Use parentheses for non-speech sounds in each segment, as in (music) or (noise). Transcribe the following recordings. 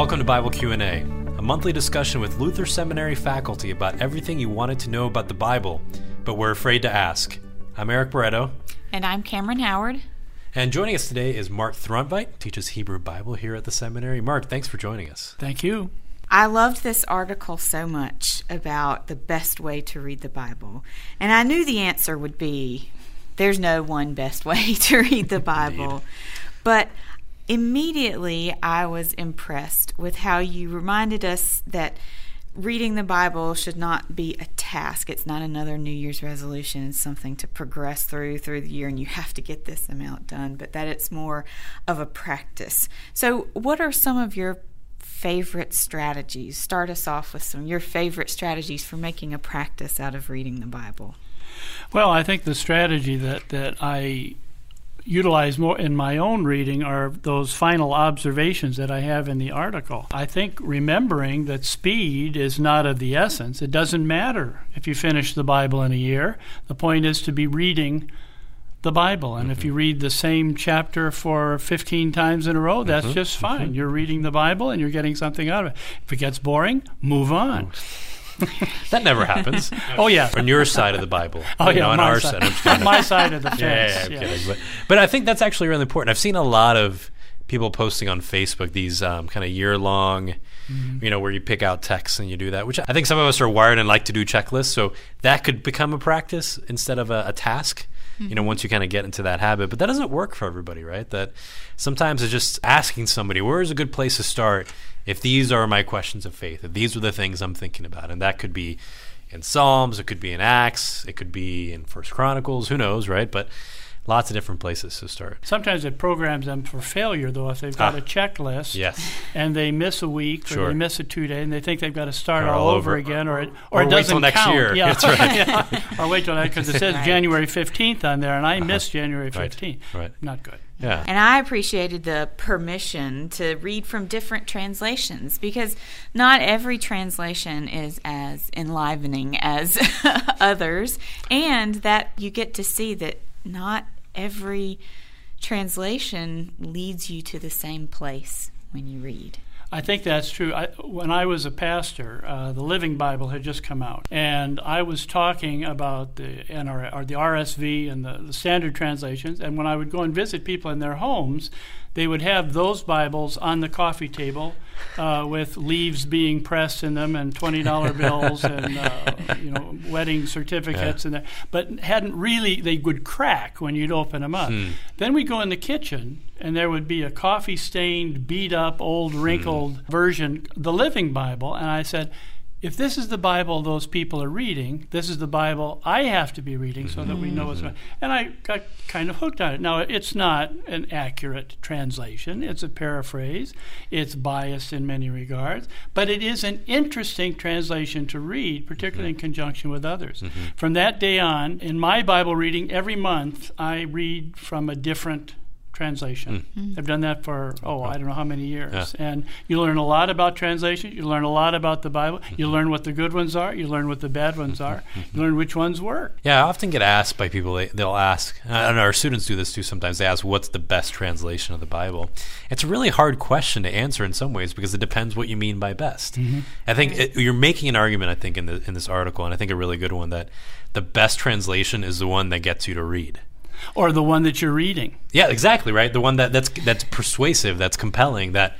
Welcome to Bible Q&A, a monthly discussion with Luther Seminary faculty about everything you wanted to know about the Bible, but were afraid to ask. I'm Eric Barreto. And I'm Cameron Howard. And joining us today is Mark Throntveit, teaches Hebrew Bible here at the seminary. Mark, thanks for joining us. Thank you. I loved this article so much about the best way to read the Bible. And I knew the answer would be there's no one best way (laughs) to read the Bible. but immediately I was impressed with how you reminded us that reading the Bible should not be a task. It's not another New Year's resolution. It's something to progress through through the year, and you have to get this amount done. But that it's more of a practice. So, what are some of your favorite strategies? Start us off with some your favorite strategies for making a practice out of reading the Bible. Well, I think the strategy that that I utilize more in my own reading are those final observations that I have in the article. I think remembering that speed is not of the essence. It doesn't matter if you finish the Bible in a year. The point is to be reading the Bible. And mm-hmm. if you read the same chapter for 15 times in a row, that's mm-hmm. just fine. Mm-hmm. You're reading the Bible and you're getting something out of it. If it gets boring, move on. (laughs) that never happens. oh yeah, on your side of the Bible. Oh yeah, know, on our side. side. my side of the (laughs) fence. Yeah, yeah, yeah. But, but I think that's actually really important. I've seen a lot of people posting on Facebook these um, kind of year long. Mm-hmm. You know, where you pick out texts and you do that, which I think some of us are wired and like to do checklists. So that could become a practice instead of a, a task you know, once you kind of get into that habit. But that doesn't work for everybody, right? That sometimes it's just asking somebody, where is a good place to start if these are my questions of faith, if these are the things I'm thinking about. And that could be in Psalms, it could be in Acts, it could be in First Chronicles, who knows, right? But lots of different places to start. Sometimes it programs them for failure, though, if they've got ah, a checklist yes. and they miss a week sure. or they miss a two day and they think they've got to start all, all, over again or it, or, or it doesn't next count. year. Yeah. That's right. yeah. (laughs) Or wait till next because it says right. January 15th on there and I uh-huh. missed January 15th. Right. right. Not good. Yeah. And I appreciated the permission to read from different translations because not every translation is as enlivening as (laughs) others, and that you get to see that not every translation leads you to the same place when you read. I think that's true. I, when I was a pastor, uh, the Living Bible had just come out, and I was talking about the NR, or the RSV and the, the standard translations. And when I would go and visit people in their homes, they would have those Bibles on the coffee table uh, with leaves being pressed in them and twenty dollar (laughs) bills and uh, you know wedding certificates yeah. and that, but hadn't really. They would crack when you'd open them up. Hmm. Then we go in the kitchen and there would be a coffee stained, beat up, old, wrinkled hmm. version, the Living Bible, and I said if this is the Bible those people are reading, this is the Bible I have to be reading so that we know what's going And I got kind of hooked on it. Now, it's not an accurate translation, it's a paraphrase, it's biased in many regards, but it is an interesting translation to read, particularly in conjunction with others. Mm-hmm. From that day on, in my Bible reading, every month I read from a different translation. Mm. I've done that for oh I don't know how many years, yeah. and you learn a lot about translation. You learn a lot about the Bible. Mm-hmm. You learn what the good ones are. You learn what the bad ones are. Mm-hmm. You learn which ones work. Yeah, I often get asked by people. They, will ask, and our students do this too. Sometimes they ask, "What's the best translation of the Bible?" It's a really hard question to answer in some ways because it depends what you mean by best. Mm-hmm. I think it, you're making an argument. I think in the in this article, and I think a really good one that the best translation is the one that gets you to read or the one that you're reading. Yeah, exactly right. The one that that's that's persuasive, that's compelling, that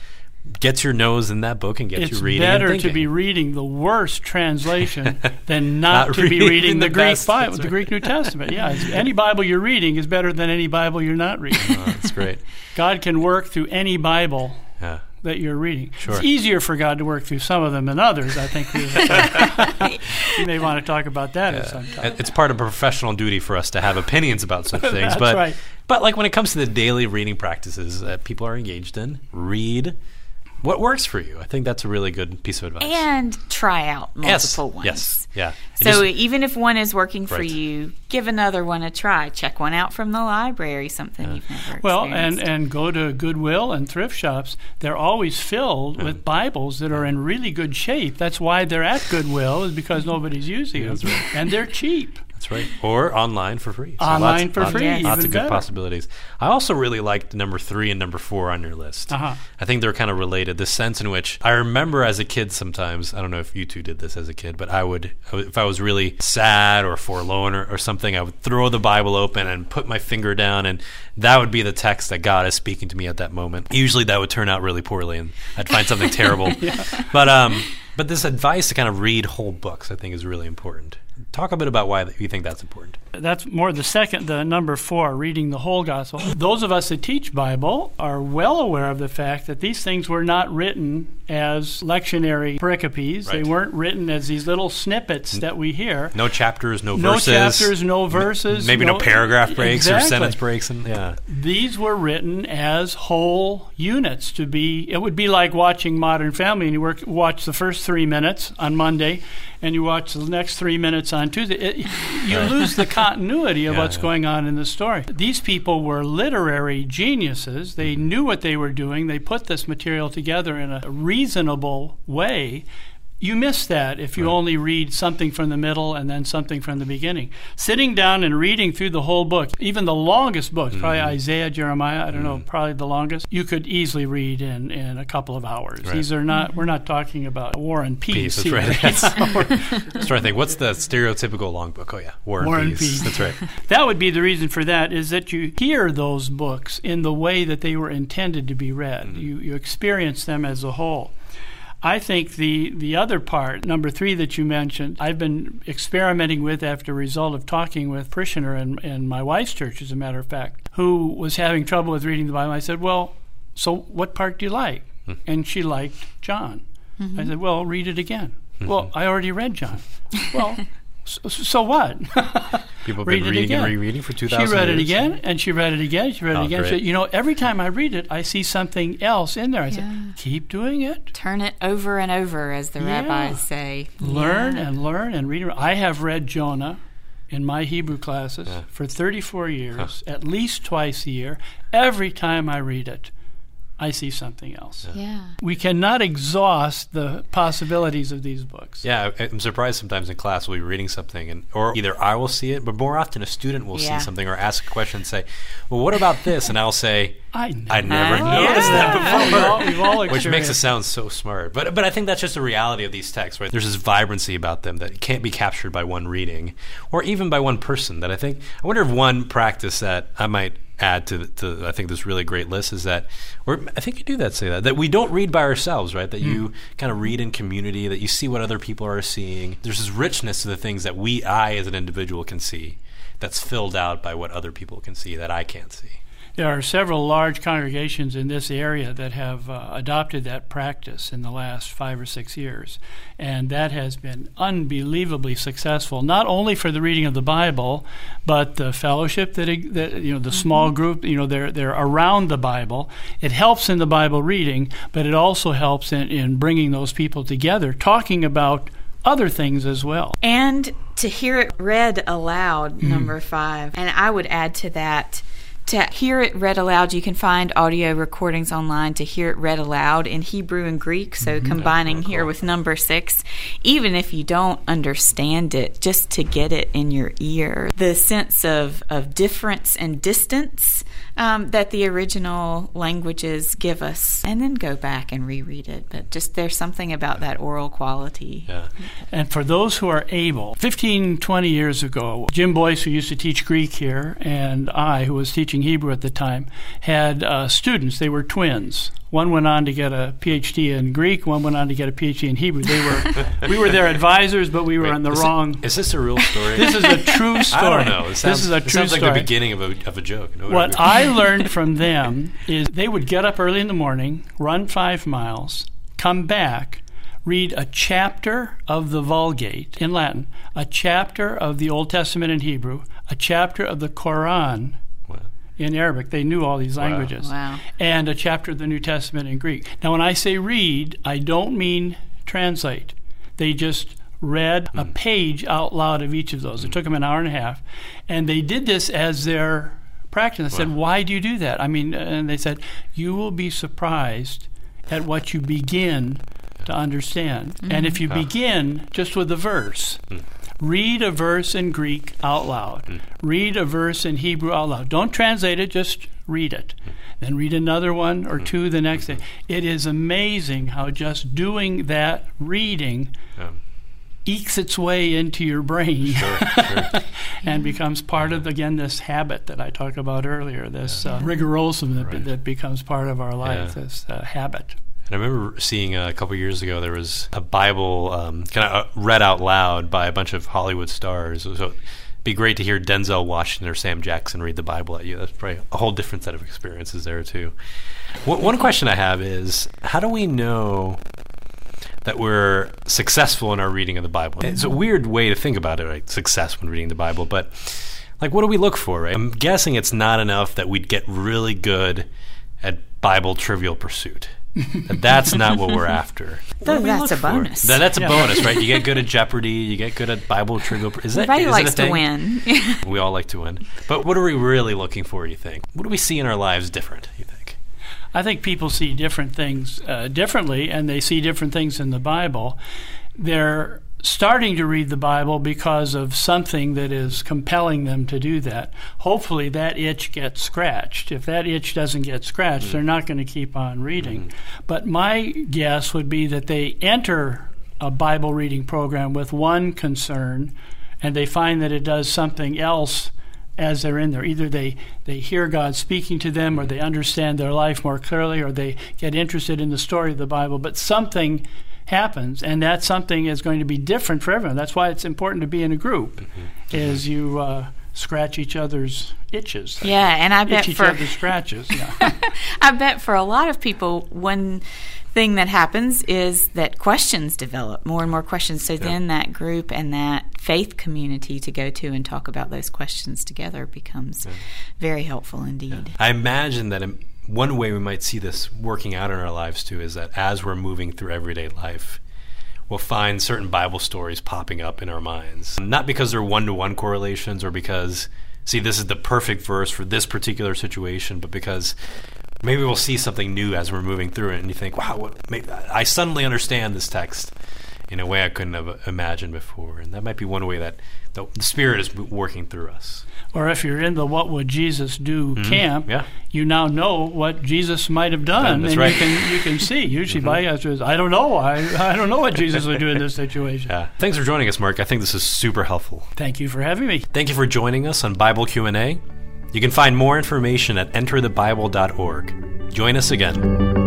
gets your nose in that book and gets it's you reading. It's better to be reading the worst translation (laughs) than not, not to be reading the, the Greek Bible, right. the Greek New Testament. Yeah, (laughs) any Bible you're reading is better than any Bible you're not reading. (laughs) Oh, that's great. God can work through any Bible. Yeah that you're reading. Sure. It's easier for God to work through some of them than others. I think (laughs) you may want to talk about that yeah. at some time. It's part of professional duty for us to have opinions about such (laughs) things. That's but, right. But like when it comes to the daily reading practices that people are engaged in, read what works for you. I think that's a really good piece of advice. And try out multiple yes. ones. Yes. Yeah. so just, even if one is working for right. you, give another one a try. Check one out from the library, something yeah. you've never Well, and, and go to Goodwill and thrift shops. They're always filled mm. with Bibles that are in really good shape. That's why they're at Goodwill, is because nobody's using them. Right. And they're cheap. That's right. Or online for free. So Online lots, for lots- free, Yes. Lots of good better. possibilities. I also really liked number three and number four on your list. Uh-huh. I think they're kind of related. The sense in which I remember as a kid sometimes, I don't know if you two did this as a kid, but I would, if I was really sad or forlorn or, or something, I would throw the Bible open and put my finger down, and that would be the text that God is speaking to me at that moment. Usually that would turn out really poorly, and I'd find something (laughs) terrible. But um, but this advice to kind of read whole books, I think, is really important. Talk a bit about why you think that's important. That's more the second, the number four, reading the whole gospel. Those of us that teach Bible are well aware of the fact that these things were not written as lectionary pericopes. They weren't written as these little snippets that we hear. No chapters, no, No verses. No chapters, no verses. Maybe no, paragraph breaks or sentence breaks, and yeah, These were written as whole units to be. It would be like watching Modern Family, and you work, watch the first three minutes on Monday, and you watch the next three minutes on Tuesday. It, you lose the continuity of (laughs) Yeah, what's yeah. going on in the story. These people were literary geniuses. They mm-hmm. knew what they were doing. They put this material together in a reasonable way. You miss that if you only read something from the middle and then something from the beginning. Sitting down and reading through the whole book, even the longest books, probably Mm-hmm. Isaiah, Jeremiah, I don't know, probably the longest, you could easily read in, in a couple of hours. Right. These are not, we're not talking about War and Peace. Peace, that's here. right. (laughs) (laughs) That's trying to think. What's the stereotypical long book? Oh yeah, War and, War and Peace. Peace. That's right. (laughs) That would be the reason for that is that you hear those books in the way that they were intended to be read. Mm-hmm. You, you experience them as a whole. I think the, the other part, number three that you mentioned, I've been experimenting with after a result of talking with a parishioner in, in my wife's church, as a matter of fact, who was having trouble with reading the Bible. I said, Well, so what part do you like? Hmm. And she liked John. I said, Well, read it again. Well, I already read John. (laughs) Well, so, so what? (laughs) People have Read been it reading and again. rereading for two She thousand. read it again, and she read it again. She read Oh, it again. She said, you know, every time I read it, I see something else in there. I Yeah. said, keep doing it. Turn it over and over, as the Yeah. rabbis say. Learn Yeah. and learn and read. I have read Jonah in my Hebrew classes Yeah. for 34 years, at least twice a year. Every time I read it, I see something else. Yeah. We cannot exhaust the possibilities of these books. Yeah, I- I'm surprised sometimes in class we'll be reading something, and or either I will see it, but more often a student will Yeah. see something or ask a question and say, "Well, what about this?" And I'll say, I never, "I never noticed that Yeah. We've all, before." we've all Which makes it sound so smart, but but I think that's just the reality of these texts, right? There's this vibrancy about them that can't be captured by one reading, or even by one person. That I think I wonder if one practice that I might add to, to I think this really great list is that, or I think you do that say that that we don't read by ourselves, right? That hmm. you kind of read in community, that you see what other people are seeing. There's this richness to the things that we, I as an individual, can see. That's filled out by what other people can see that I can't see. There are several large congregations in this area that have uh, adopted that practice in the last five or six years, and that has been unbelievably successful. Not only for the reading of the Bible, but the fellowship that, that you know, the small group. You know, they're they're around the Bible. It helps in the Bible reading, but it also helps in, in bringing those people together, talking about other things as well. And to hear it read aloud, number five. And I would add to that, to hear it read aloud, you can find audio recordings online to hear it read aloud in Hebrew and Greek. So mm-hmm. combining here with number six, even if you don't understand it, just to get it in your ear. The sense of, of difference and distance um, that the original languages give us, and then go back and reread it. But just there's something about that oral quality. Yeah. And for those who are able, 15, 20 years ago, Jim Boyce, who used to teach Greek here, and I, who was teaching Hebrew at the time, had uh, students. They were twins. One went on to get a PhD in Greek. One went on to get a PhD in Hebrew. They were, (laughs) we were their advisors, but we were Wait, on the is it- story. is this a real story? This is a true story. (laughs) I don't know. It sounds, this is a it true sounds like story. the beginning of a, of a joke. No, What I learned from them is they would get up early in the morning, run five miles, come back, read a chapter of the Vulgate in Latin, a chapter of the Old Testament in Hebrew, a chapter of the Quran in Arabic. They knew all these languages. Wow. And a chapter of the New Testament in Greek. Now, when I say read, I don't mean translate. They just read a hmm. page out loud of each of those. It took them an hour and a half. And they did this as their practice. I said, Wow. Why do you do that? I mean, and they said, You will be surprised at what you begin to understand. And if you Ah. begin just with a verse, read a verse in Greek out loud. Mm. Read a verse in Hebrew out loud. Don't translate it, just read it. Mm. Then read another one or mm. two the next day. It is amazing how just doing that reading. Ekes its way into your brain sure, sure. (laughs) and becomes part of, again, this habit that I talked about earlier, this yeah. uh, rigorosum that, right. that becomes part of our life, yeah. this uh, habit. And I remember seeing uh, a couple years ago there was a Bible um, kind of uh, read out loud by a bunch of Hollywood stars. So it'd be great to hear Denzel Washington or Sam Jackson read the Bible at you. That's probably a whole different set of experiences there too. one question I have is how do we know that we're successful in our reading of the Bible? It's a weird way to think about it, right? Success when reading the Bible, but like what do we look for, right? I'm guessing it's not enough that we'd get really good at Bible trivial pursuit that's not what we're after. (laughs) What that's a for? bonus. That, that's a yeah. bonus, right? You get good at Jeopardy. You get good at Bible trivial. Is that Everybody is likes to win. (laughs) we all like to win. But what are we really looking for? You think? What do we see in our lives different? I think people see different things uh, differently, and they see different things in the Bible. They're starting to read the Bible because of something that is compelling them to do that. Hopefully, that itch gets scratched. If that itch doesn't get scratched, mm they're not going to keep on reading. mm But my guess would be that they enter a Bible reading program with one concern and they find that it does something else as they're in there. Either they, they hear God speaking to them, or they understand their life more clearly, or they get interested in the story of the Bible. But something happens, and that something is going to be different for everyone. That's why it's important to be in a group, mm-hmm. is you uh, scratch each other's itches. Yeah, and I bet each for other's scratches. Yeah. (laughs) I bet for a lot of people, one thing that happens is that questions develop more and more questions. So yeah. then that group and that faith community to go to and talk about those questions together becomes yeah. very helpful indeed. Yeah. I imagine that um, one way we might see this working out in our lives too is that as we're moving through everyday life, we'll find certain Bible stories popping up in our minds. Not because they're one to one correlations or because, see, this is the perfect verse for this particular situation, but because maybe we'll see something new as we're moving through it and you think, wow, what, maybe, I suddenly understand this text in a way I couldn't have imagined before. And that might be one way that the, the Spirit is working through us or if you're in the what would Jesus do mm-hmm. camp, yeah. you now know what Jesus might have done, and right. you can you can see. (laughs) Usually, mm-hmm. my answer is, I don't know. I I don't know what Jesus would do in this situation. Yeah. Thanks for joining us, Mark. I think this is super helpful. Thank you for having me. Thank you for joining us on Bible Q and A. You can find more information at enterthebible.org. Join us again.